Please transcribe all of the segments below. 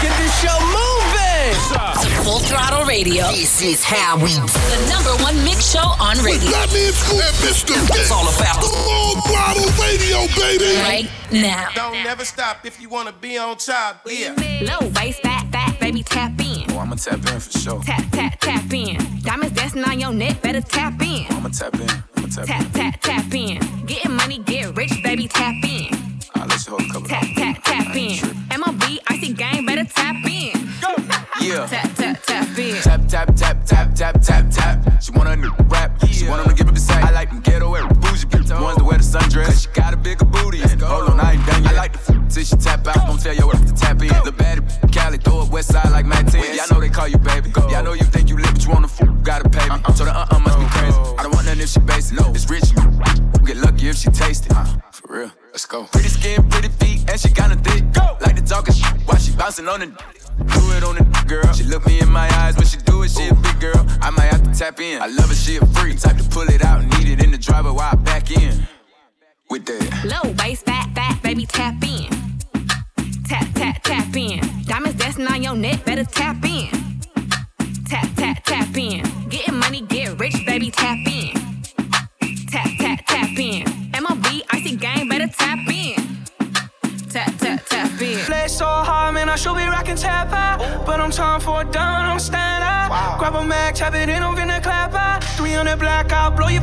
Let's get this show moving. Full Throttle Radio. This is how we do. The number one mix show on radio. That means Scoop and Mr. It's all about the Full Throttle Radio, baby. Right now. Don't never stop if you wanna be on top. Yeah. Low waist, fat, fat, baby, tap in. Oh, I'ma tap in for sure. Tap, tap, tap in. Diamonds dancing on your neck, better tap in. Oh, I'ma tap in. I'ma tap, Tap, in. tap, tap in. Getting money, get rich, baby, tap in. I'll let you hold a couple Tap, tap, tap in. Tap in. Go. Yeah. Tap, tap, tap in. Tap, tap, tap, tap, tap, tap, tap. She want a new rap. She want him to give up the sack. I like them ghetto air bougie bitch. The ones that wear the sundress. Cause she got a bigger booty. And hold on, I ain't done yet. I like the f- till she tap out. Don't tell your work to tap in. The bad Cali, throw it west side like Matt 10. Y'all know they call you baby. Y'all know you think you lit, but you wanna f- gotta pay me. So the uh uh must be crazy. I don't want nothing if she basic. No, it's rich. You get lucky if she taste it. For real, let's go. Pretty skin, pretty feet, and she kinda thick. Go. Like bouncing on. Do it on the girl. She look me in my eyes when she do it. She a big girl. I might have to tap in. I love it. She a freak. Type to pull it out, need it in the driver while I back in. With that. Low waist, fat, fat, baby, tap in. Tap, tap, tap in. Diamonds dancing on your neck, better tap in. Tap, tap, tap in. Getting money, get rich, baby, tap in. Tap, tap, tap in. MLB, icy gang, better tap in. Play so hard, man, I should be rocking tap out. But I'm time for a down, I'm stand out. Grab a mag, tap it in, I'm finna clap out. 300 black out, blow your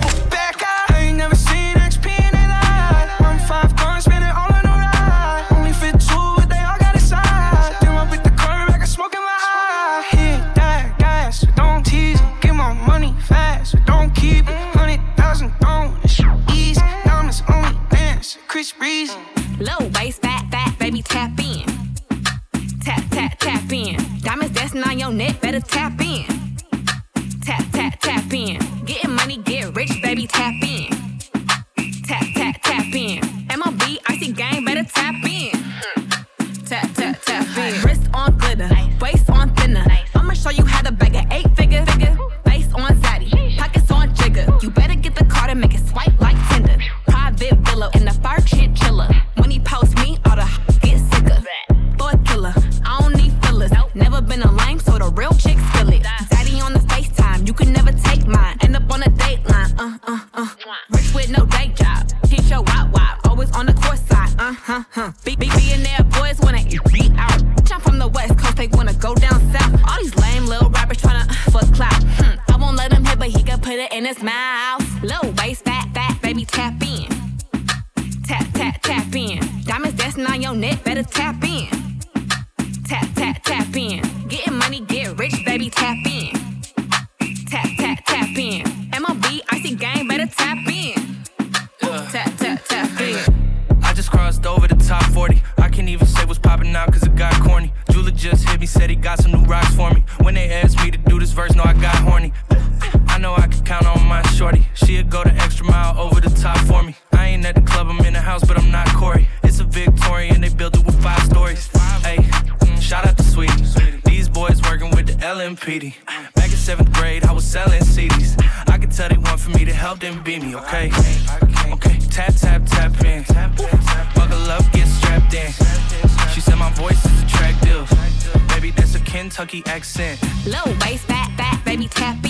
a accent. Low waist, fat, fat, baby. Tap,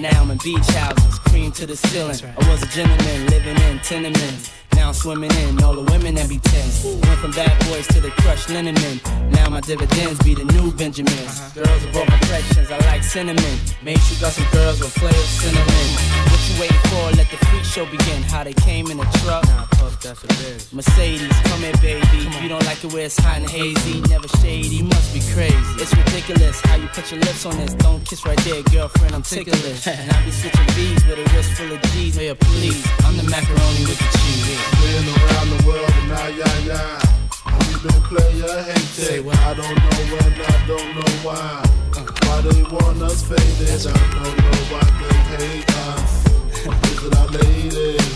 Now I'm in beach houses, cream to the ceiling. I was a gentleman living in tenements. Now I'm swimming in all the women that be tens. Went from bad boys to the crushed linen men. Now my dividends be the new Benjamins. Girls of all complexions, I like cinnamon. Make sure you got some girls with flavor cinnamon. What you waiting for? Let the freak show begin. How they came in a truck. Nah, puff, that's. Mercedes, come here, baby. You don't like it where it's hot and hazy, never shady. You must be crazy. It's ridiculous how you put your lips on this. Don't kiss right there, girlfriend. I'm ticklish. and I be switching V's with a wrist full of G's. Hey, please, I'm the macaroni with the cheese. Playing around the world and yeah, yeah. We been player hated. I don't know when, I don't know why. Why they want us faded? I don't know why they hate us. Is it our ladies?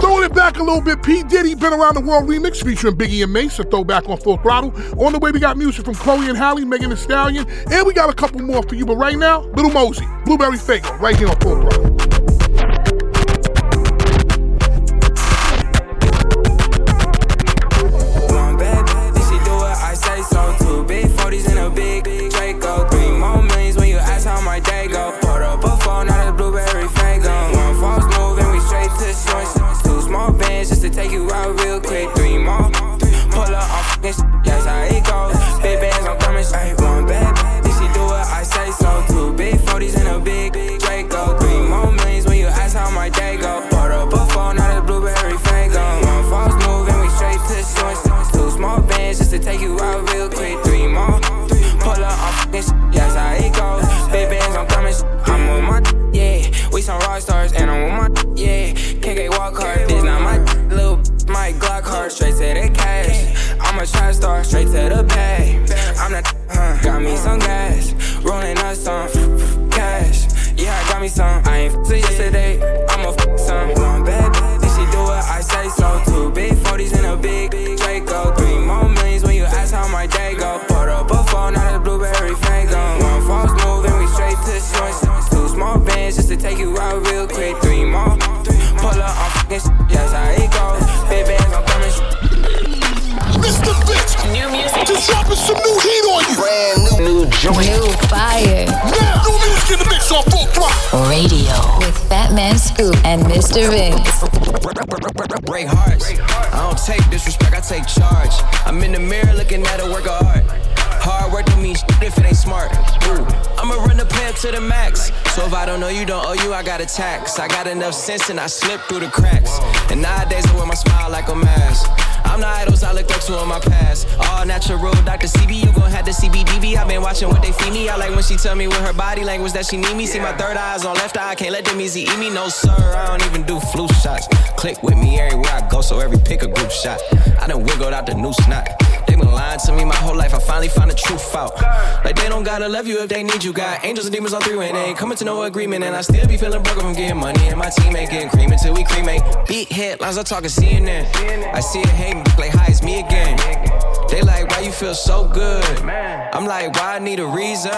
Throwing it back a little bit, P. Diddy, Been Around the World remix featuring Biggie and Mase, a throwback on Full Throttle. On the way, we got music from Chloe and Halle, Megan Thee Stallion, and we got a couple more for you. But right now, Little Mosey, Blueberry Faygo, right here on Full Throttle. The bag. I'm the huh. Got me some gas, Mr. Vince. break hearts. I don't take disrespect, I take charge. I'm in the mirror looking at a work of art. Hard work don't mean if it ain't smart. Ooh, I'ma run the play up to the max. So if I don't know you, don't owe you, I got a tax. I got enough sense and I slip through the cracks. And nowadays I wear my smile like a mask. I'm the idols I looked up to in my past. All natural, Dr. CB, you gon' have the CBDB. i been watching what they feed me. I like when she tell me with her body language that she need me. See my third eye's on left eye, can't let them easy eat me. No sir, I don't even do flu shots. Click with me everywhere I go, so every pick a group shot. I done wiggled out the new snot. Been lying to me my whole life. I finally found the truth out. Like they don't gotta love you if they need you. Got angels and demons on three when they ain't coming to no agreement. And I still be feeling broken from getting money. And my team ain't getting cream until we cremate. Beat headlines, I talk talking CNN. I see it hating like hi, it's me again. They like why you feel so good. I'm like why I need a reason.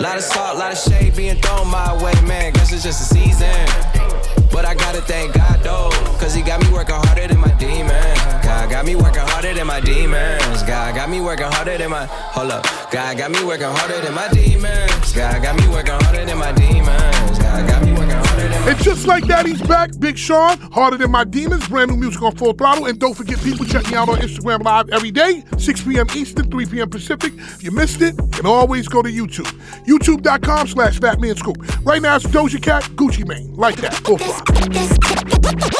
Lot of salt, lot of shade being thrown my way, man. Guess it's just a season. But I gotta thank God though, cause he got me working harder than my demons. God got me working harder than my demons. God got me working harder than my hold up. God got me working harder than my demons. God got me working harder than my demons. And just like that, he's back. Big Sean, Harder Than My Demons, brand new music on Full Throttle. And don't forget, people, check me out on Instagram Live every day, 6 p.m. Eastern, 3 p.m. Pacific. If you missed it, you can always go to YouTube. YouTube.com slash Fatman Scoop. Right now, it's Doja Cat, Gucci Mane. Like that. Full Throttle.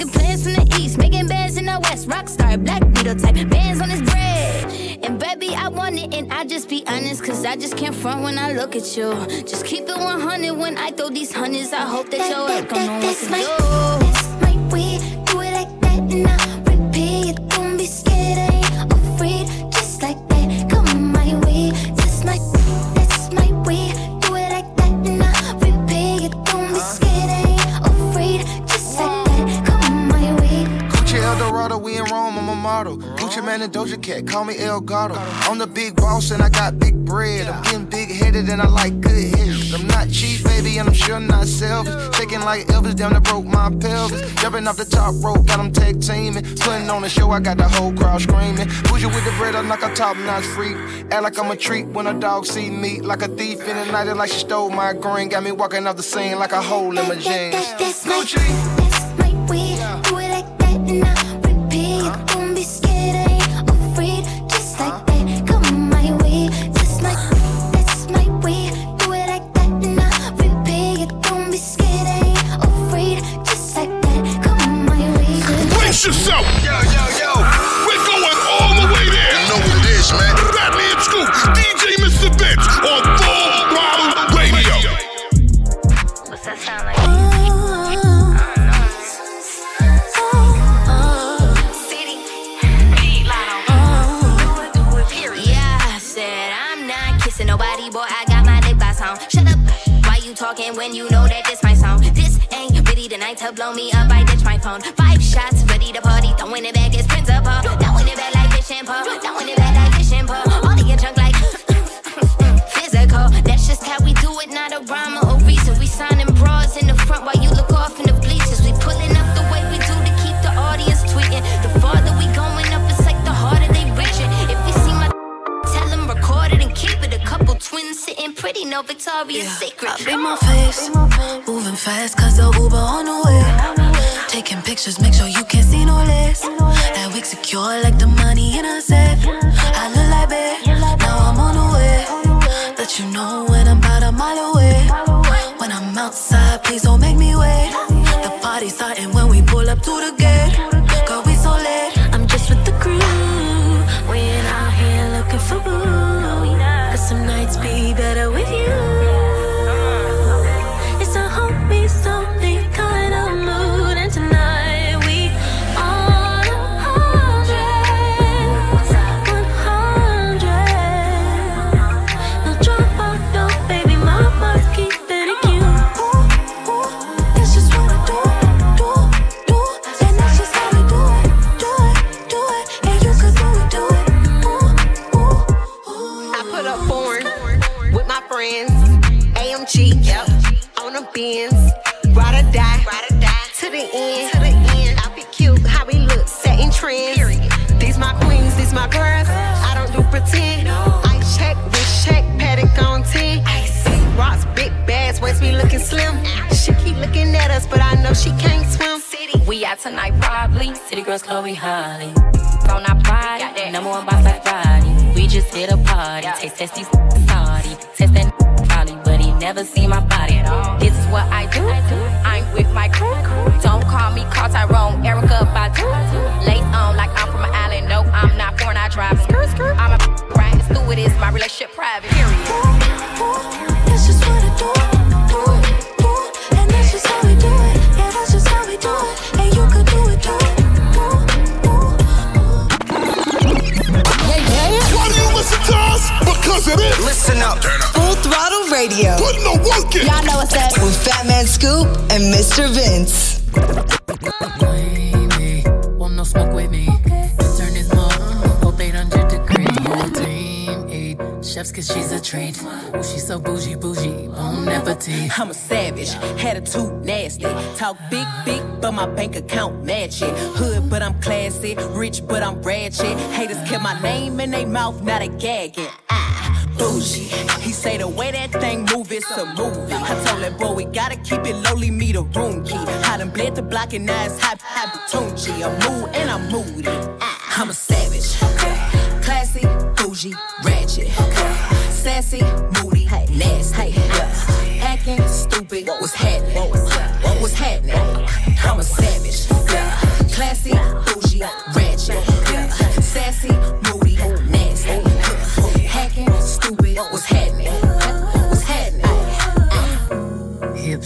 Making plans from the east, making bands in the west. Rockstar, black beetle type, bands on his bread. And baby, I want it, and I just be honest, cause I just can't front when I look at you. Just keep it 100 when I throw these hundreds. I hope that your work don't know what That's to my, do. that's my way. Do it like that and I Cat, call me El Gato. I'm the big boss and I got big bread. I'm getting big headed and I like good head. I'm not cheap, baby, and I'm sure not selfish. Shaking like Elvis, down to broke my pelvis. Jumping off the top rope, got them tag teaming. Putting on the show, I got the whole crowd screaming. Push you with the bread, I'm like a top notch freak. Act like I'm a treat when a dog see me. Like a thief in the night, like she stole my green. Got me walking off the scene like a hole in my jeans. That's yourself. Yo, yo, yo. We're going all the way there. You know what it is, man. Radley and Scoop, DJ Mr. Vince on Full Throttle Radio. What's that sound like? Yeah, I said I'm not kissing nobody, boy. I got my lip gloss on. Shut up. Why you talking when you know that this my song? Tonight to blow me up. I ditch my phone. Five shots, ready to party. Throwing it back as principal. Throwing it back like fish and pole. Throwing it back like fish and. All in your junk like physical. That's just how we do it, not a rhyme or couple sitting pretty, no Victoria's Secret. I my face, moving fast cause the Uber on the way. Taking pictures, make sure you can't see no less. That wig secure like the money in a safe. I look like babe, now I'm on the way. Let you know when I'm about a mile away. When I'm outside, please don't make me wait. The party's starting when we pull up to the gate. Up born with my friends. AMG, yep. On the Benz. Ride or die. Ride or die. To the end. To the end. I be cute, how we look, setting trends. These my queens, these my girls. I don't do pretend. I check, with check, paddock on 10. Big rocks, big bags, waist me looking slim. She keep looking at us, but I know she can't swim. We out tonight, probably. City girls, Chloe Halle. Phone our that number one box like Roddy. Just hit a party, taste testy, salty. Test that probably, but he never seen my body. At all. This is what I do. I'm with my crew. Don't call me Carl Tyrone, Erykah Badu. Lace on like I'm from an island. No, I'm not foreign. I drive. Skirt, skirt. I'm a right stewardess. My relationship private. Period. Because it is. Listen up. Full throttle radio. Putting the work in. Y'all know what's up with Fatman Scoop and Mr. Vince. Want no smoke with me. Turn this mug, hope 800 degrees. Team eat chefs cause she's a treat. Ooh, she's so bougie, bougie, bon appetit. I'm a savage, attitude nasty. Talk big, big, but my bank account match it. Hood, but I'm classy. Rich, but I'm ratchet. Haters kept my name in their mouth, not a gagging. Ah, bougie. He say the way that thing move, it's a movie. I told that boy we gotta keep it lowly, me the room key. I done bled the block and now it's hot, hot Tunchi. I'm mood and I'm moody. Ah, I'm a savage. Classy, bougie, ratchet. Sassy, moody, nasty. Yeah. Acting stupid, what's happening? What was happening? I'm a savage. Yeah. Classy, bougie, ratchet. Yeah. Sassy,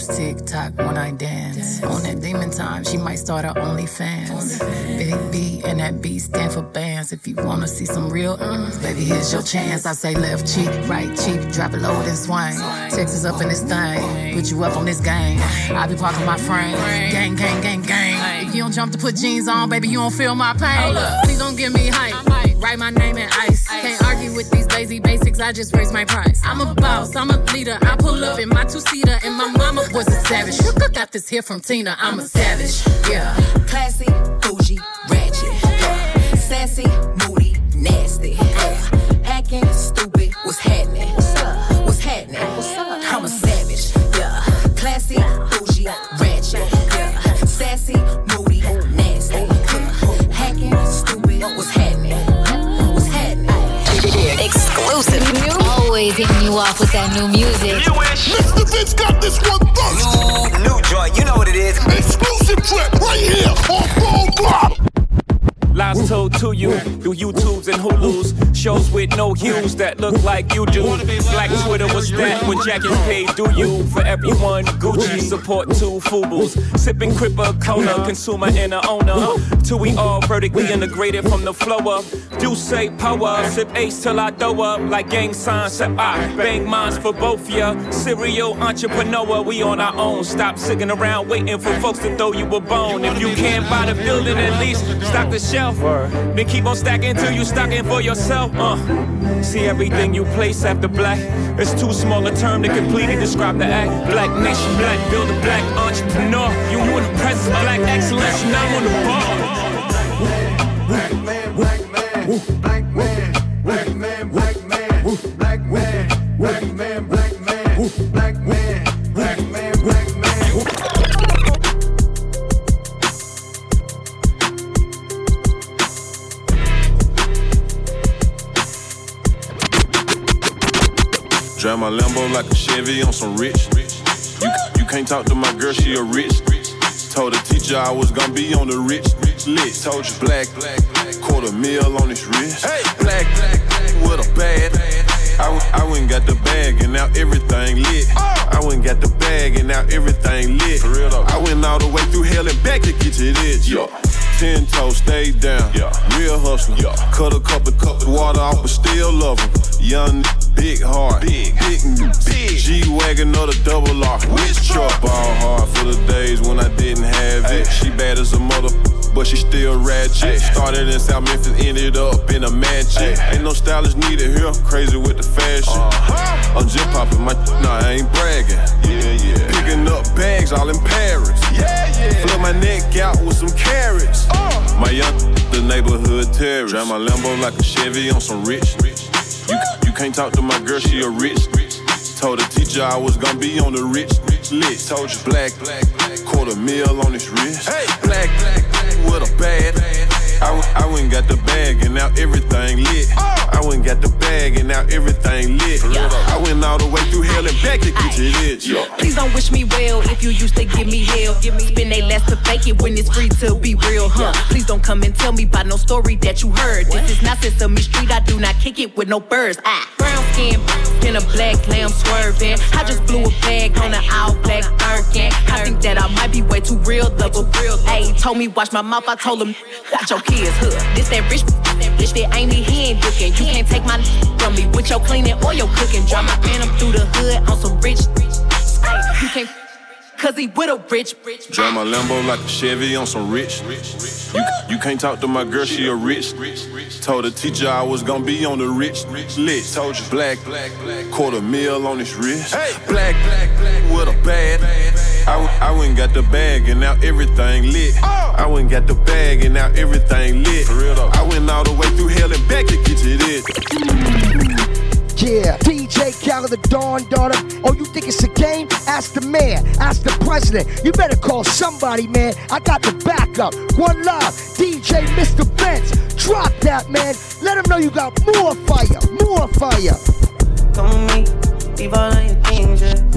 Tick tock when I dance. On that demon time, she might start her OnlyFans. Big B and that B stand for bands. If you wanna see some real, mm, baby, here's your chance. I say left cheek, right cheek, drop it low then swing. Texas up in this thing, put you up on this game. I be parking my frame, gang, gang, gang, gang. If you don't jump to put jeans on, baby, you don't feel my pain. Please don't give me hype. Write my name in ice. Can't argue with these lazy basics, I just raise my price. I'm a boss, I'm a leader. I pull up in my two seater, and my mama was a savage. Got this here from Tina, I'm a savage. Yeah. Classy, bougie, ratchet. Yeah. Sassy, moody, nasty. Yeah. Always hitting you off with that new music. Mr. Vince got this one first. New, new joint, you know what it is. Exclusive trip right here on Full Throttle. Lies told to you through YouTubes and Hulus. Shows with no hues that look like you do. Black Twitter was that when jackets paid do you. For everyone, Gucci support two Fubus. Sipping Cripper Cola, consumer and a owner. Till we all vertically integrated from the flow up. Do say power, sip ace till I dough up. Like gang signs, set I bang minds for both ya. Serial entrepreneur, we on our own. Stop sitting around waiting for folks to throw you a bone. If you can't buy the building, at least stock the shelf. Then keep on stacking till you stocking for yourself. Uh, see everything you place after black. It's too small a term to completely describe the act. Black nation, black builder, black entrepreneur. You in the presence, black excellence, and I'm on the bar. Black man, black man, black man, black man, black man, black man, black man, black man, black man, black man, black man. Drive my Lambo like a Chevy on some rich. You, you can't talk to my girl, she a rich. Told the teacher I was gonna be on the rich list. Told you black, black quarter mil on his wrist. Hey, black, with a bad. I, went- I went and got the bag and now everything lit. Oh. I went and got the bag and now everything lit. For real though. I went all the way through hell and back to get to this. Yeah. Ten toes, stayed down. Yeah. Real hustler. Yeah. Cut a couple cup of water off, but still love him. Young, big heart. Big, big, big. G wagon or the double R. Which truck? Ball hard for the days when I didn't have it. She bad as a mother. But she still ratchet. Started in South Memphis, ended up in a mansion. Ain't no stylist needed here. Crazy with the fashion. Uh-huh. I'm just popping my. Nah, I ain't bragging. Yeah, yeah. Picking up bags all in Paris. Yeah, yeah. Flip my neck out with some carrots. Uh. My young, the neighborhood terrorist. Drive my Lambo like a Chevy on some rich. You, you can't talk to my girl, she a rich. Told the teacher I was gonna be on the rich rich list. Told you black, black quarter mil on his wrist. Hey, black, with a bad. I, went- and got the bag and now everything lit. I went and got the bag and now everything lit. I went all the way through hell and back to get you this. Please don't wish me well if you used to give me hell. Give me spend they last to fake it when it's free to be real, huh? Please don't come and tell me about no story that you heard. This is not Sesame Street. I do not kick it with no birds. Ah, brown skin, in a black lamb swerving. I just blew a bag on an all black Birkin. I think that I might be way too real, though, but real. Hey, told me watch my mouth. I told him watch your kids, hood. This that rich. Bitch, that ain't me, he ain't looking. You can't take my from me with your cleaning or your cooking. Drive my phantom through the hood on some rich. You can't, cause he with a rich, rich. Drive my Lambo like a Chevy on some rich. You, you can't talk to my girl, she a rich. Told the teacher I was gonna be on the rich list. Told you black, quarter mil on his wrist. Black, with a bad. I, went- I went got the bag and now everything lit. Oh. I went and got the bag and now everything lit. For real though, I went all the way through hell and back to get to this. Yeah, DJ Khaled, the Dawn daughter. Oh, you think it's a game? Ask the mayor, ask the president. You better call somebody, man. I got the backup. One love, DJ Mr. Benz. Drop that, man. Let them know you got more fire, more fire. Come with me, leave all of your things, yeah.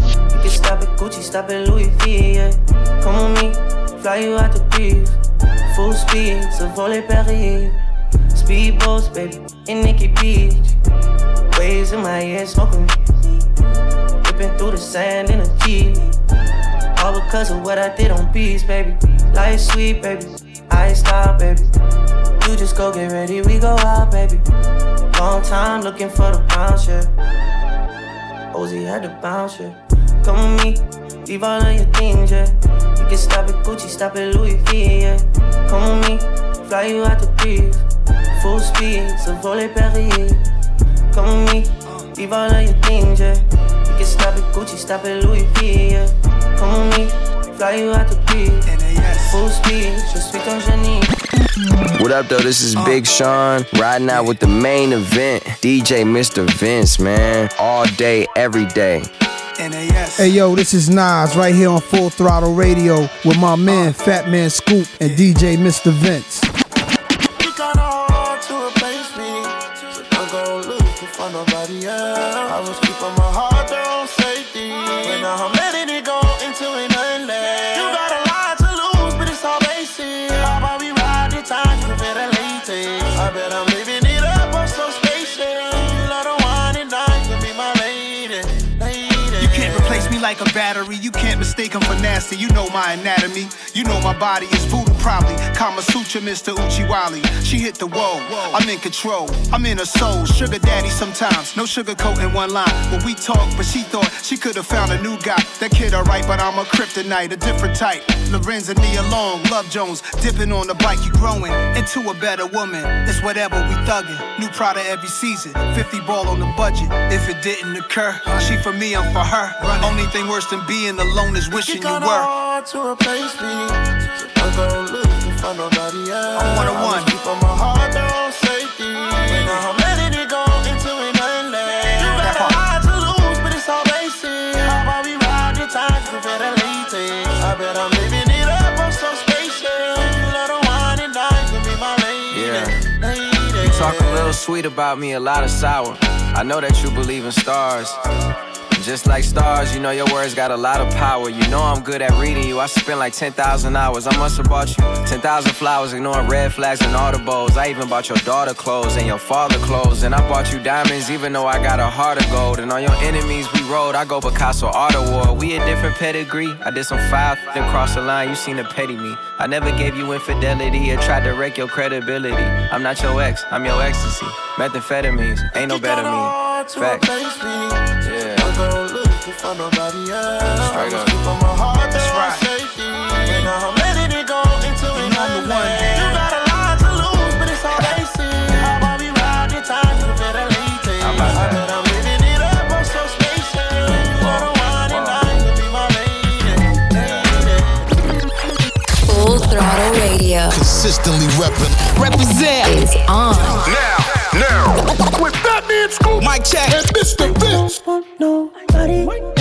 Stop at Gucci, stop at Louis V, yeah. Come with me, fly you out the breeze. Full speed, so Savole Perrier. Speedboats, baby, in Nikki Beach. Waves in my head, smoking. Ripping through the sand in a Jeep. All because of what I did on beats, baby. Life sweet, baby. I ain't stop, baby. You just go get ready, we go out, baby. Long time looking for the bounce, yeah. Ozzy had to bounce, yeah. Come with me, leave all of your things, yeah. You can stop at Gucci, stop at Louis V, yeah. Come with me, fly you out the breeze. Full speed, ça vaut les Perrier. Come with me, leave all of your things, yeah. You can stop at Gucci, stop at Louis V, yeah. Come with me, fly you out to peace. Full speed, je suis ton génie. What up, though? This is Big Sean riding out with the main event, DJ Mr. Vince, man. All day, every day. Hey yo, this is Nas right here on Full Throttle Radio with my man Fatman Scoop and DJ Mr. Vince. You kinda hard to replace me. So don't go looking for nobody else. I was keeping my heart me like a battery. You can't mistake him for nasty. You know my anatomy. You know my body is voodoo probably. Kama Sutra, Mr. Uchiwali. She hit the wall. I'm in control. I'm in her soul. Sugar daddy sometimes. No sugar coat in one line. When we talk, but she thought she could have found a new guy. That kid alright, but I'm a kryptonite, a different type. Larenz and Nia Long, Love Jones, dipping on the bike, you growing into a better woman. It's whatever we thuggin'. New product every season. 50 ball on the budget. If it didn't occur, she for me, I'm for her. Only thing worse than being alone is wishing you were. hard to replace me. So don't looking for nobody else. I'm one on one. I was keeping my heart on safety. But now I'm letting it go into an unless. You got a lot to lose, but it's all basic. How about we ride the time to better latex? I bet I'm living it up on some spaceship. You love the wine and dine to be my lady. Yeah. You talk a little sweet about me, a lot of sour. I know that you believe in stars. Just like stars, you know your words got a lot of power. You know I'm good at reading you. I spent like 10,000 hours. I must have bought you 10,000 flowers, ignoring red flags and audibles. I even bought your daughter clothes and your father clothes. And I bought you diamonds, even though I got a heart of gold. And on your enemies, we rode. I go Picasso Art Award. We a different pedigree. I did some foul, then cross the line. You seen the petty me. I never gave you infidelity or tried to wreck your credibility. I'm not your ex, I'm your ecstasy. Methamphetamines, ain't no better me. to for nobody else. Straight I was up. keeping my heart there That's on right. safety. And I'm letting it go into an number one, unless. You got a lot to lose, but it's all basic. How about we ride the time to better latex? How about I that? bet I'm living it up on some spaceship. You love the wine and dine to be my lady. Lady. Full Throttle Radio Consistently repping. Represent is on. Now, now. With Fatman Scoop Mic check. and Mr. Vince. Nobody else.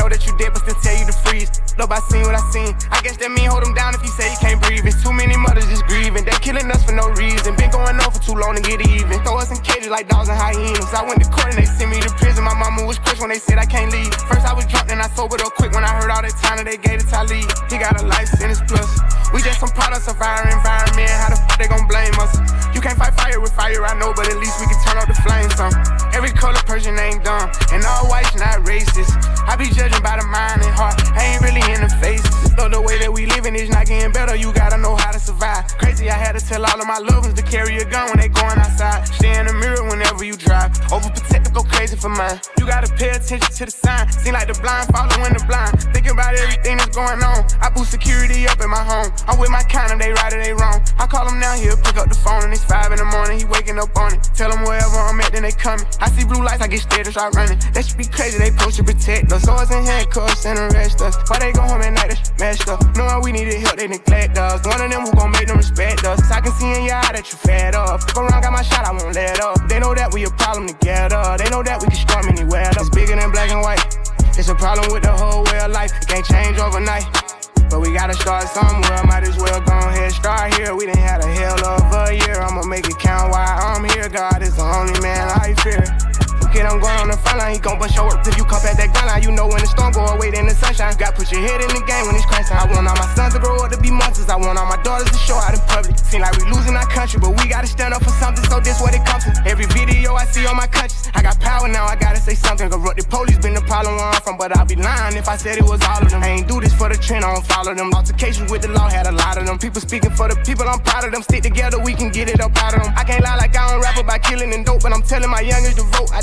Know that you dead, but still tell you to freeze. Look, I seen what I seen. I guess that mean hold him down if you say he can't breathe. It's too many mothers just grieving. They killing us for no reason. Been going on for too long to get even. Throw us in cages like dogs and hyenas. I went to court and they sent me to prison. My mama was crushed when they said I can't leave. First I was drunk, then I sobered up quick when I heard all that time that they gave to Talib. He got a life sentence plus. We just some products of our environment. How the fuck they gon' blame us? You can't fight fire with fire, I know, but at least we can turn up the flames some. Every color person ain't dumb, and all whites not racist. I be judging by the mind and heart, I ain't really in the faces. Though the way that we living is not getting better, you gotta know how to survive. Crazy, I had to tell all of my loved ones to carry a gun when they going outside. Stay in the mirror whenever you drive. Overprotective, go crazy for mine. You gotta pay attention to the sign. Seem like the blind following the blind. Thinking about everything that's going on. I boost security up in my home. I'm with my kind of they right or they wrong. I call him now, he'll pick up the phone and it's five in the morning. He waking up on it. Tell him wherever I'm at, then they coming. I see blue lights, I get scared and start running. That should be crazy, they supposed to protect us. Swords and handcuffs and arrest us. Why they go home at night, that's messed up. Knowing we needed help, they neglect us. One of them who gon' make them respect us. I can see in your eye that you fed up. Fuck around, got my shot, I won't let up. They know that we a problem together. They know that we can storm anywhere. That's bigger than black and white. It's a problem with the whole way of life. It can't change overnight. But we gotta start somewhere. Might as well go ahead, start here. We done had a hell of a year. I'ma make it count while I'm here. God is the only man I fear. Kid, I'm going on the front line. He gon' bust your work till you come at that gun line. You know when the storm go away, then the sunshine. Got put your head in the game when it's time. I want all my sons to grow up to be monsters. I want all my daughters to show out in public. Seem like we losing our country, but we gotta stand up for something. So this what it comes to. Every video I see on my countries, I got power now. I gotta say something. Corrupt the police been the problem where I'm from, but I'd be lying if I said it was all of them. I ain't do this for the trend, I don't follow them. Altercations with the law had a lot of them. People speaking for the people, I'm proud of them. Stick together, we can get it up out of them. I can't lie like I don't rap about killing and dope, but I'm telling my youngest to vote. I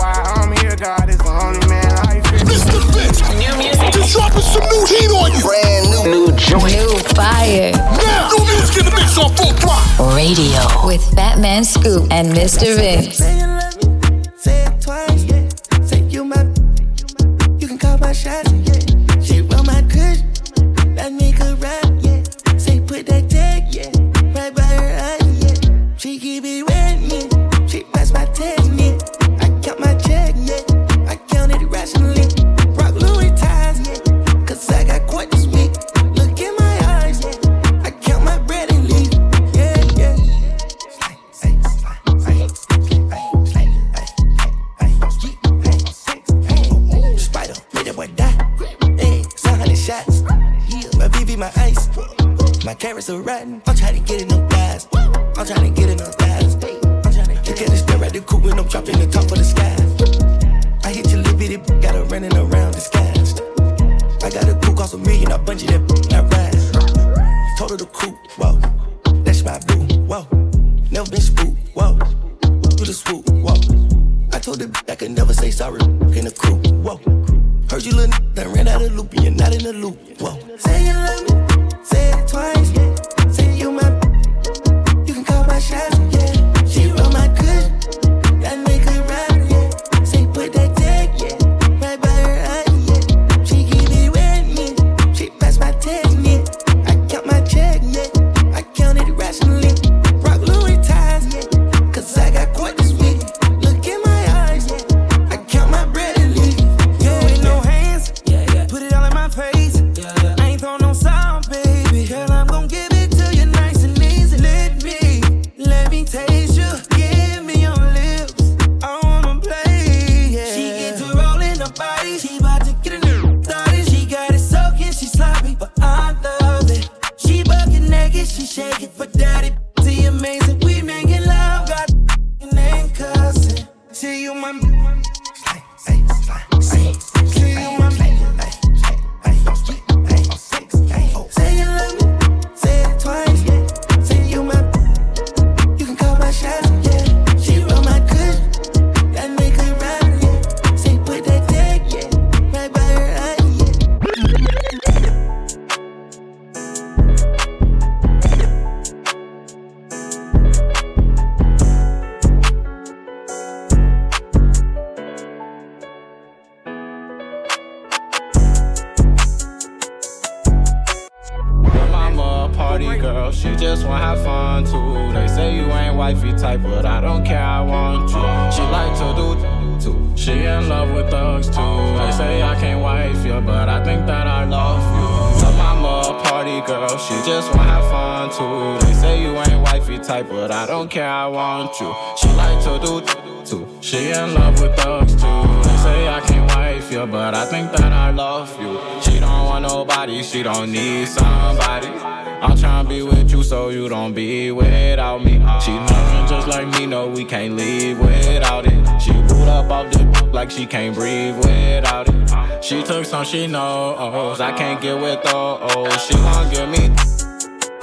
dropping some new heat on you. Brand new. New joint. New fire. Now, new music in the mix on full throttle. Radio. With Fatman Scoop and Mr. Vince. Say you love me, say it twice, yeah. Say you my, you can call my shot, yeah. She run my kush, that make her rap, yeah. Say put that tag, yeah, right by her eye, yeah. She keep it VV, my ice. My carrots are rotten. I'm trying to get them guys. I'm trying to get them guys. You can't stare at the coupe when I'm dropping the top of the sky. I hit your little bitty, got her running around disguised. I got a coupe cost a million, I bungee that, I ride. Told her the coupe, whoa. That's my boo, whoa. Never been spooked, whoa. Do the swoop, whoa. I told her I could never say sorry in the crew, whoa. Heard you little done ran out of loop and you're not in the loop, whoa. Say you love me, like she can't breathe without it. She took some she knows, I can't get with those. She won't give me.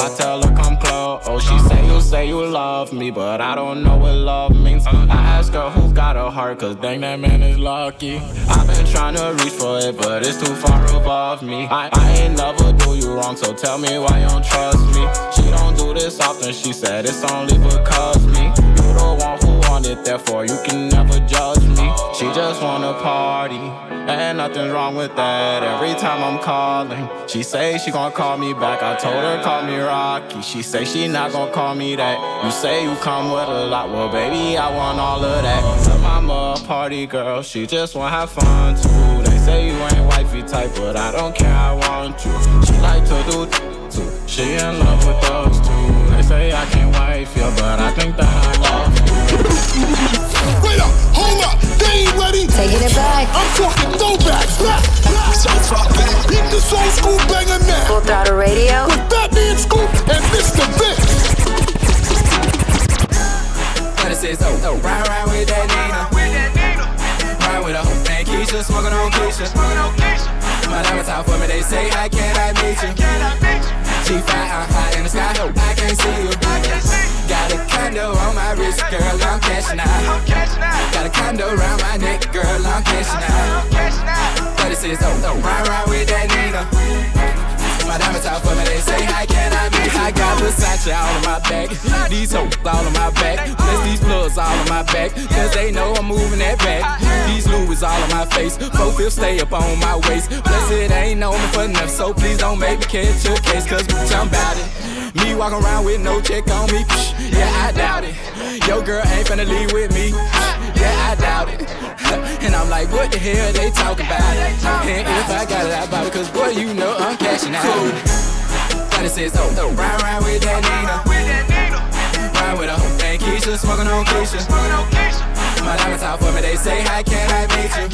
I tell her come close. Oh, she say you say you love me, but I don't know what love means. I ask her who's got a heart, cause dang that man is lucky. I've been trying to reach for it, but it's too far above me. I, I ain't never do you wrong, so tell me why you don't trust me. She don't do this often, she said it's only because me. You the one who want it, therefore you can never judge me. She just wanna party. And nothing's wrong with that. Every time I'm calling, she say she gon' call me back. I told her call me Rocky. She say she not gon' call me that. You say you come with a lot, well baby I want all of that. Mama a party girl, she just wanna have fun too. They say you ain't wifey type, but I don't care. I want you. She like to do too. She in love with those too. They say I can't wife you, but I think that I. Wait up, hold up, they ain't ready. Taking it back. I'm talking throwbacks. Back, back. So fucking beat this old school banger now. Full Throttle Radio. With Fatman Scoop and Mr. Vince. But it says, oh, oh, ride, ride with that Nina. Ride with a whole thing, Keisha, smoking on Keisha. My diamonds out for me, they say, how can I meet you? She fly, I'm high in the sky, hope I can't see you. Got a condo on my wrist, girl, I'm cashing out. Got a condo around my neck, girl, I'm cashing out. But it says, oh, oh, ride, ride with that Nina. My diamonds out for me, they say, how can I you? I got Versace all on my back, these hoes all on my back, plus these plugs all on my back, cause they know I'm moving that back. Uh, these Louis all on my face, four fifths stay up on my waist, plus it ain't me for enough, so please don't make me catch your case, cause bitch, I'm bout it. Me walk around with no check on me, yeah, I doubt it. Your girl ain't finna leave with me, yeah, I doubt it. And I'm like, what the hell they talking about? And if I got it, I bought it, cause boy, you know I'm cashing out. It says, oh, oh, ride, ride with that Nina. Ride with a whole thing, Keisha, smoking on Keisha. My diamonds out for me, they say, how can I meet you?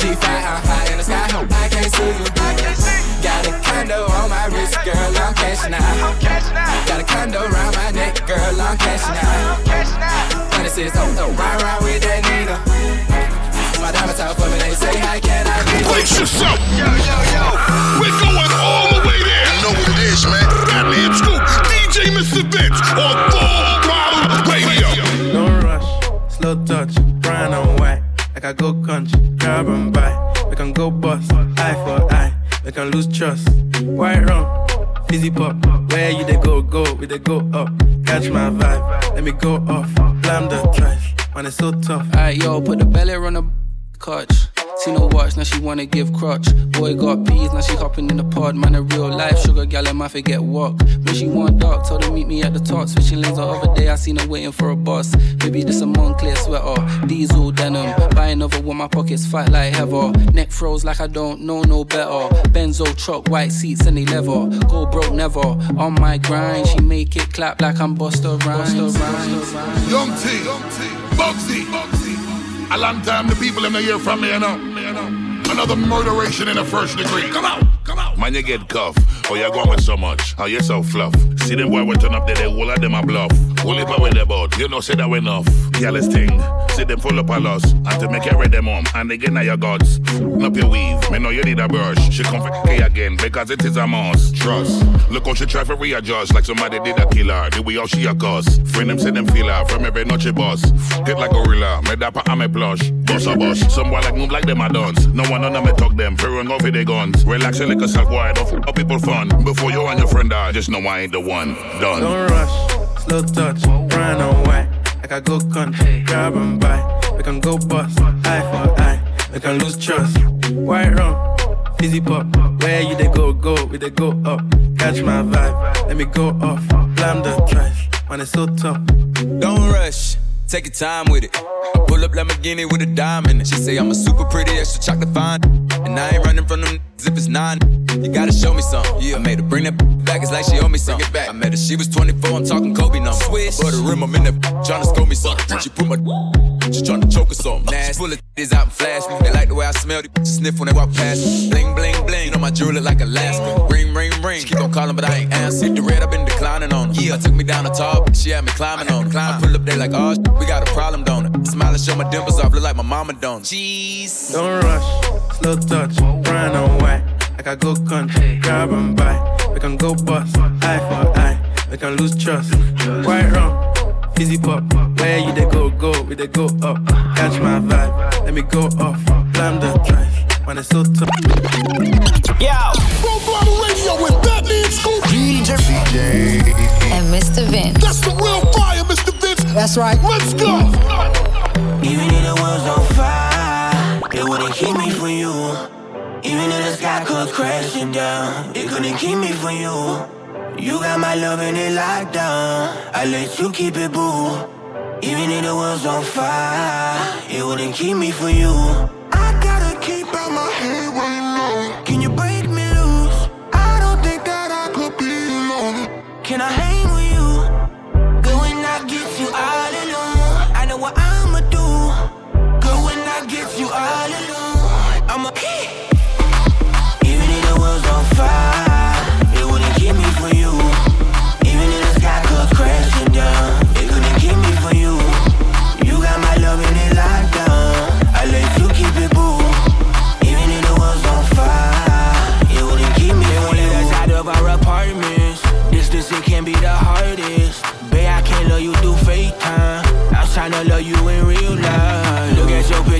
G5, I'm high in the sky, hope I can't see you. Got a condo on my wrist, girl, I'm cashing out. Got a condo around my neck, girl, I'm cashing out. But it says, oh, oh, ride, ride with that Nina. My diamonds out for me, they say, how can I meet you? Brace yourself. Yo, yo, yo. We're going all the way there. You know what it is, man. Fatman Scoop, DJ Mr. Vince on Full Throttle Radio. No rush, slow touch, brown and white. Like I go country, grab and buy. We can go bust, eye for eye. We can lose trust. White rum, fizzy pop. Where you they go, go, we they go up. Catch my vibe, let me go off. Blam the trash, man, it's so tough. Alright, yo, put the belly on the couch. See no watch, now she wanna give crutch. Boy got peas, now she hopping in the pod. Man, a real life sugar gal, I might forget walk. When she want dark, told her meet me at the top. Switching lanes the other day, I seen her waiting for a bus. Maybe this a Moncler sweater, diesel denim. Buy another one, my pockets fight like heather. Neck froze like I don't know no better. Benzo truck, white seats and they leather. Go broke never. On my grind, she make it clap like I'm Busta Rhymes. Young T, Bugsey, A long time the people in the hear from me, you know. Another murderation in the first degree. Come out. Man, you get cuffed. Oh, you're going with so much. Oh, you're so fluff. See them boy, we turn up there, they all of them a bluff. Only but with boat, you know, say that we enough. Careless thing. See them full up a loss. And to make you read them home. And again, now your gods. Up your weave. Me know you need a brush. She come for again because it is a must. Trust. Look how she try for readjust like somebody did a killer. The way how she a cuss. Friend them say them feel her from every noche boss. Hit like gorilla. Me dapper and me plush. Boss a boss. Some boy like move like them a dance. No one on them me talk them. Run off with their guns. Relax like a wide off. of people fun. Before you and your friend die, just know I ain't the one. Done. Don't rush, slow touch, run away. Like I go country, grab and buy. We can go bust, eye for eye. We can lose trust. White rum, fizzy pop. Where you they go, go, we they go up. Catch my vibe, let me go off. Blam the trash, man, it's so tough. Don't rush, take your time with it. Pull up Lamborghini with a diamond. She say I'm a super pretty extra chocolate fine. And I ain't running from them if it's nine, you gotta show me something. Yeah. I made her bring that back, it's like she owe me something. Back. I met her, she was 24, I'm talking Kobe numbers. Switch But the rim, I'm in there, tryna score me something. She put my, she tryna choke us something. Nasty. She full of is out and flash me. They like the way I smell, they sniff when they walk past me. Bling, bling, bling. You know my jewelry like Alaska. Ring, ring, ring. She keep on calling, but I ain't answering. The red, I've been declining on her. Yeah. I took me down the top. she had me climbing on. Climb. I pull up, they like, oh, we got a problem, don't it? and show my dimples off, look like my mama don't. Jeez. Don't rush, slow touch, grind on I got I go cunt, grab and buy. We can go bust, eye for eye, we can lose trust. Quite wrong, fizzy pop, where you they go, go, we they go up. Catch my vibe, let me go off. I let you keep it, boo. Even if the world's on fire, it wouldn't keep me from you.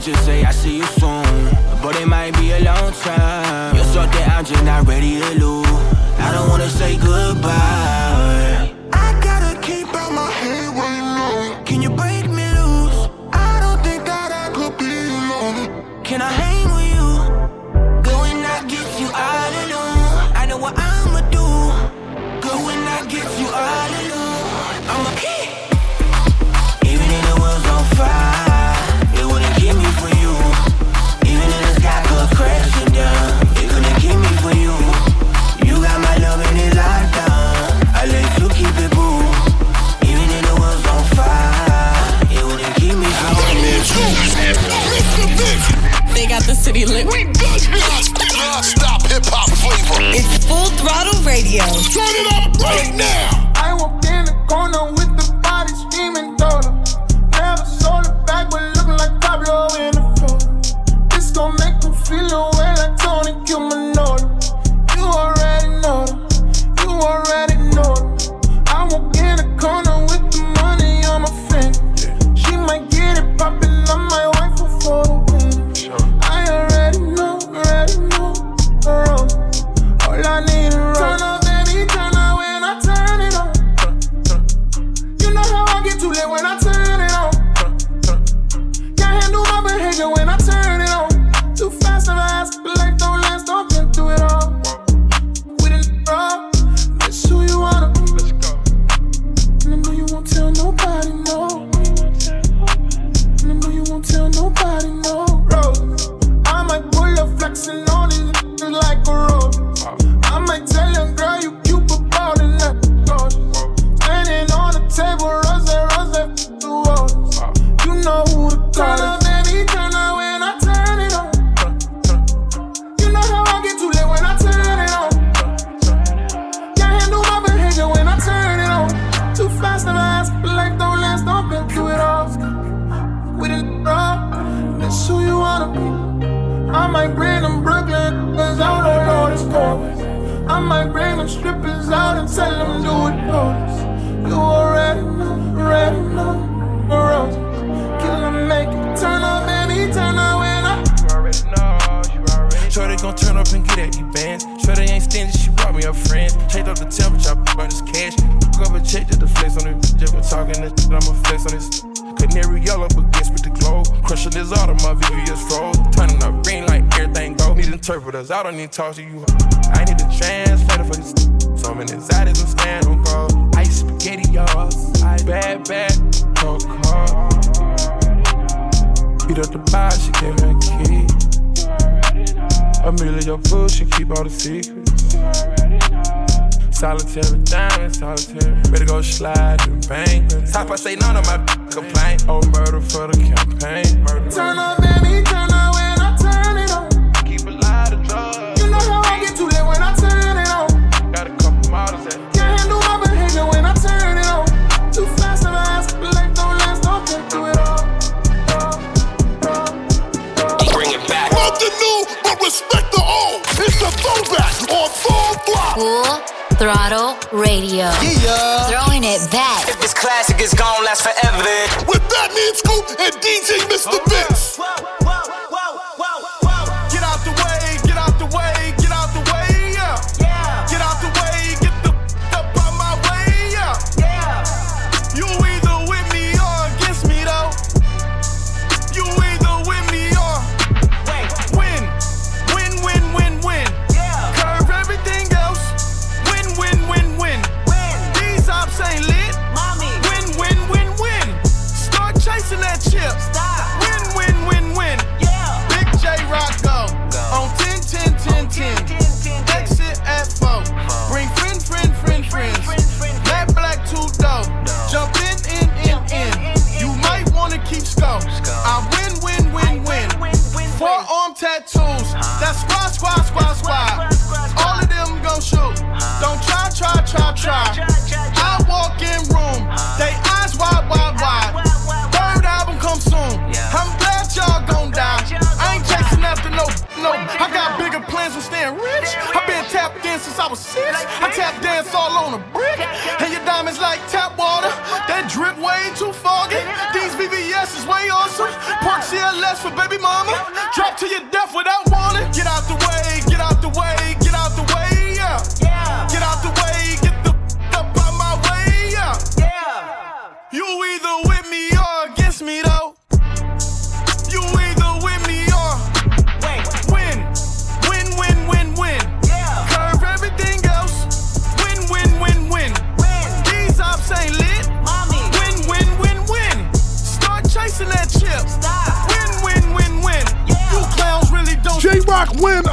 you say I see you soon, but it might be a long time. You're so that I'm just not ready to lose. I don't wanna say goodbye. I gotta keep out my head right now. Can you break me loose? I don't think that I could be alone. Can I? turbulent. Ridiculous. Non-stop hip hop flavor. It's full throttle radio. Turn it up right now. y'all don't need to talk to you. I need a translator for this. So many exotics and stand on call. Ice spaghetti, y'all. Bad, bad, no call. Beat up the bar, she gave me a key. Amelia fool, she keep all the secrets. Solitary diamonds, solitary. Better go slide the bang. Top, I say none of my Radio. Yeah. Throwing it back. If this classic is gone, last forever. Then with Fatman Scoop and DJ Mr. Vince. Get six. I tap dance all on a brick. And your diamonds like tap water. That drip way too foggy. These VVS is way awesome. Park CLS for baby mama. Drop to your death without warning. Get out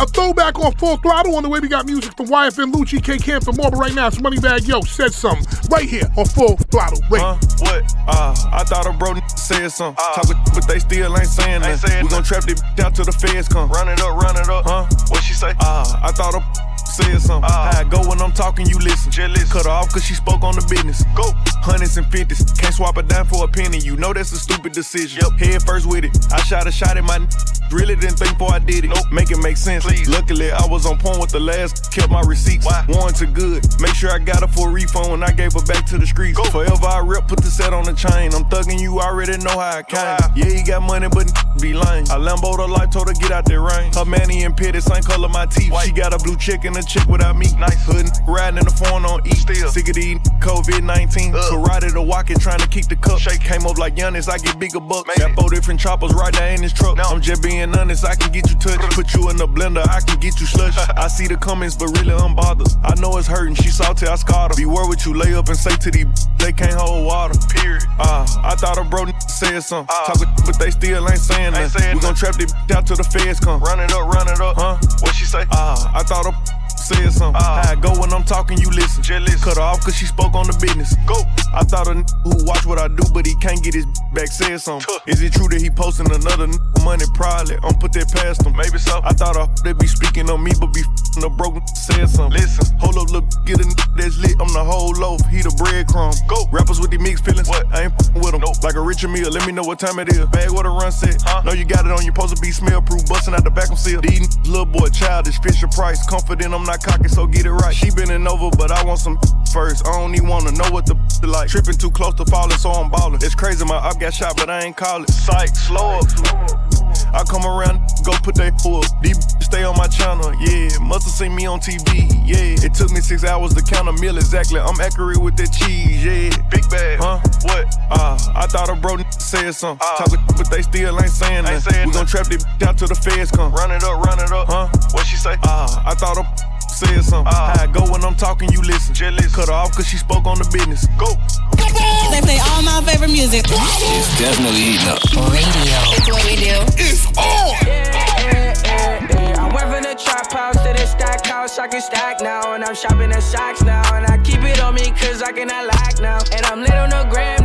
a throwback on full throttle. On the way, we got music from YFN Lucci, K Camp from Marble right now. It's Moneybagg Yo said something right here on full throttle. Wait. Huh? What? Uh, I thought a bro n- said something. Talking, but they still ain't saying Ain't that. We gon' trap this down till the feds come. Run it up, run it up. Huh? What she say? Uh, I thought a said something. Ah. How I go when I'm talking, you listen. Cut her off cause she spoke on the business. Go. Hundreds and fifties. Can't swap a dime for a penny. You know that's a stupid decision. Yep. Head first with it. I shot a shot at my n- Really didn't think before I did it. Nope. Make it make sense. Luckily, I was on point with the last. Kept my receipts. Why? Warranted good. Make sure I got her for a refund when I gave her back to the streets. Forever I rep, put the set on the chain. I'm thugging you, already know how I came. Yeah, he got money, but n- be lame. I Lambo the life, told her get out that rain. Her manny and pitted, same color my teeth. She got a blue chick and a chick without me. Nice. Hood n- riding in the phone on E. Still. Sick of these COVID 19. Karate to walk it, trying to keep the cup. Shake came up like Giannis, I get bigger bucks. Got four different choppers right there in this truck. Now I'm just being honest, I can get you touched. Put you in the blender, I can get you slush. I see the comments, but really I'm bothered. I know it's hurting, she salty, I scarred her. Beware what you lay up and say to these they can't hold water. Period. Ah, I thought a bro n- said something. Talking, but they still ain't saying that. We gon' trap this out till the feds come. Run it up, run it up. Huh? What she say? Ah, I thought a said something. Ah. How I go when I'm talking, you listen. Cut her off cause she spoke on the business. Go. I thought a n- who watch what I do, but he can't get his back said something. Is it true that he posting another n- money? Probably. I'm put that past him. Maybe so. I thought a they be speaking on me, but be f***ing a broke n- said something. Listen. Hold up, look, get a n- that's lit. I'm the whole loaf. He the breadcrumb. Go. Rappers with the mixed feelings. What? I ain't f***ing with them. Nope. Like a Richard meal. Let me know what time it is. Bag what a run set. Huh? Know you got it on. You supposed to be smell proof. Busting out the back of seal. These n- little boy childish. Fisher Price. Confident I'm not cocky, so get it right. She bending over, but I want some first. I don't even wanna know what the like. Tripping too close to falling, so I'm ballin'. It's crazy, my up got shot, but I ain't call it. Psych, slow up. I come around, go put that fool up. These stay on my channel, yeah. Must've seen me on TV, yeah. It took me six hours to count a meal exactly. I'm accurate with that cheese, yeah. Big bag, huh? What? Ah, I thought a bro said something. Talking, but they still ain't saying that. We gon' trap this out till the feds come. Run it up, run it up, huh? What she say? Ah, I thought a said something. How I go when I'm talking, you listen. Cut her off cause she spoke on the business. Go. They play all my favorite music. It's definitely heating up. Radio. It's what we do. It's on. I went from the trap house to the stack house. I can stack now, and I'm shopping at Saks now. And I keep it on me, cause I cannot lack now. And I'm lit on the gram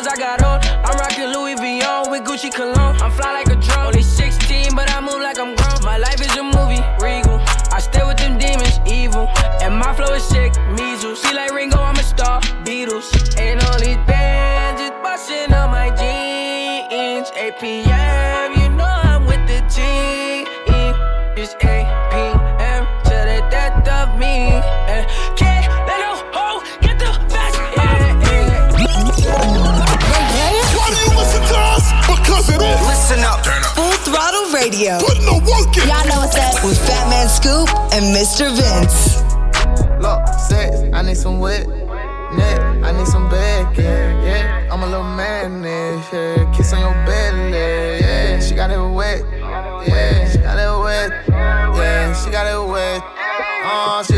Clothes I got on. Mr. Vince. Look, sex, I need some wet. Net, I need some bacon, yeah. I'm a little man, yeah. Kiss on your belly, yeah. She got it wet, yeah. She got it wet, yeah. She got it wet, oh, she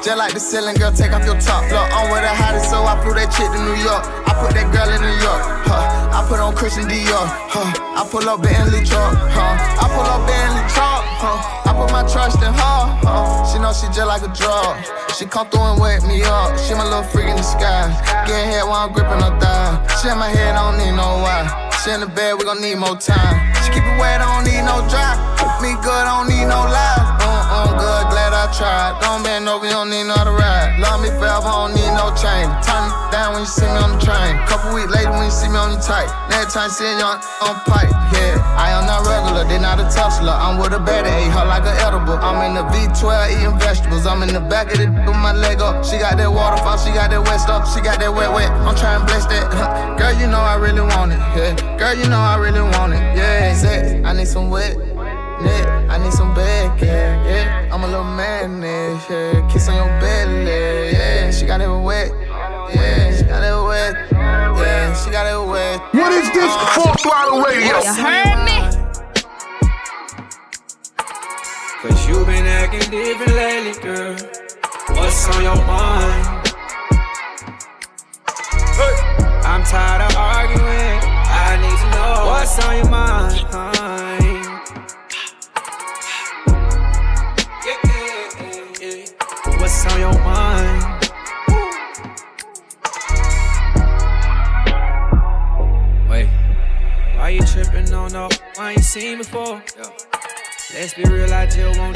Just like the ceiling, girl, take off your top. Look, I'm with the hottest, so I flew that chick to New York. I put that girl in New York, huh? I put on Christian Dior, huh? I pull up Bentley truck, huh? I pull up Bentley truck, huh? I put my trust in her, huh? She know she just like a drug. She come through and wake me up. She my little freak in the sky. Getting head while I'm gripping her thigh. She in my head, I don't need no why. She in the bed, we gon' need more time. She keep it wet, I don't need no dry. Me good, I don't need no lies. Uh, good, glad I tried. Don't bend over, you don't need no to ride. Love me forever, I don't need no chain. Turn it down when you see me on the train. Couple weeks later when you see me on the tight. Next time see you on, on pipe, yeah. I am not regular, they not a Tesla. I'm with a better, ate her like an edible. I'm in the V12 eating vegetables. I'm in the back of the with my leg up. She got that waterfall, she got that wet stuff, she got that wet wet. I'm trying to bless that. Girl, you know I really want it, yeah. Girl, you know I really want it, yeah. Sex, I need some wet. Net, I need some bacon, yeah. I'm a little man, yeah. Kiss on your belly, yeah. She got it wet, yeah. She got it wet, yeah. She got it wet. What is this? Uh, Full Throttle Radio. You heard me? Cause you been acting different lately, girl. What's on your mind? I'm tired of arguing. I need to know what's on your mind.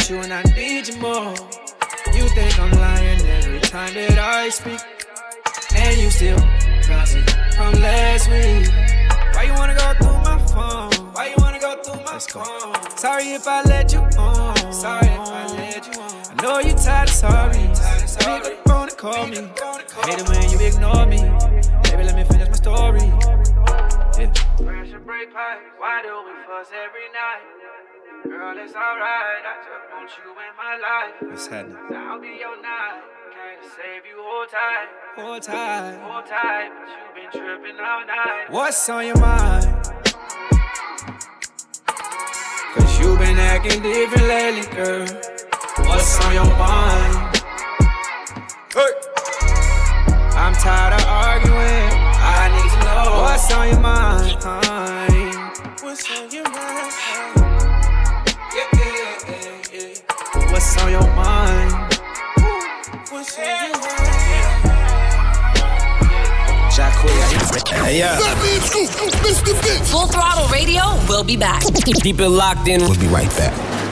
I just want you and I need you more. You think I'm lying every time that I speak, and you still gossip from last week. Why you wanna go through my phone? Why you wanna go through my phone? Sorry if I let you on. Sorry if I let you on. I know you tired of sorry. Pick up the phone and call me. I hate it when you ignore me. Baby, let me finish my story. Yeah. Pressure break pipe. Why do we fuss every night? Girl, it's alright. I just want you in my life. What's happening? I'll be your night. Came to save you. Hold tight. Hold tight. Hold tight. But you been tripping all night. What's on your mind? Cause you been acting different lately, girl. What's on your mind? Hey. I'm tired of arguing. I need to know what's on your mind. What's on your mind? On your mind? What's on your mind? Hey, yeah. Fatman Scoop, Mr. Vince. Full Throttle Radio we'll be back. Keep it locked in. We'll be right back.